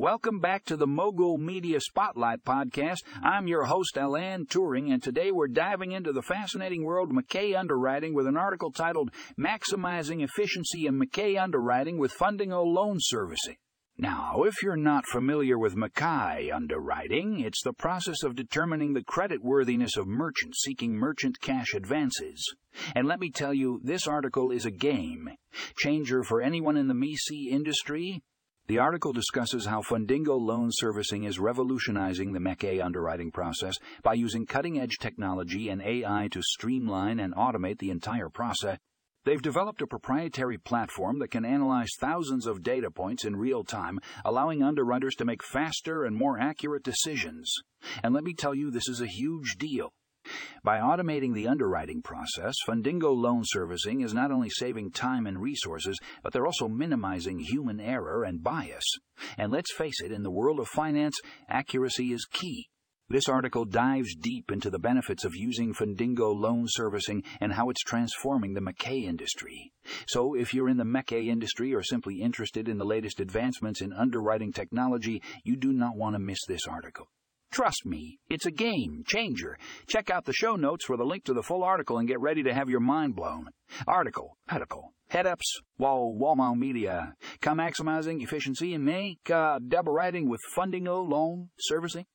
Welcome back to the Mogul Media Spotlight podcast. I'm your host, Alan Turing, and today we're diving into the fascinating world of MCA Underwriting with an article titled Maximizing Efficiency in MCA Underwriting with Fundingo Loan Servicing. Now, if you're not familiar with MCA underwriting, it's the process of determining the creditworthiness of merchants seeking merchant cash advances. And let me tell you, this article is a game changer for anyone in the MCA industry the article discusses how Fundingo loan servicing is revolutionizing the MCA underwriting process by using cutting edge technology and AI to streamline and automate the entire process. They've developed a proprietary platform that can analyze thousands of data points in real time, allowing underwriters to make faster and more accurate decisions. And let me tell you, this is a huge deal. By automating the underwriting process, Fundingo loan servicing is not only saving time and resources, but they're also minimizing human error and bias. And let's face it, in the world of finance, accuracy is key. This article dives deep into the benefits of using Fundingo loan servicing and how it's transforming the MCA industry. So, if you're in the MCA industry or simply interested in the latest advancements in underwriting technology, you do not want to miss this article. Trust me, it's a game changer. Check out the show notes for the link to the full article and get ready to have your mind blown. Article, pedicle, head ups, wall, Walmart media. Come maximizing efficiency and make uh, double writing with Fundingo loan servicing.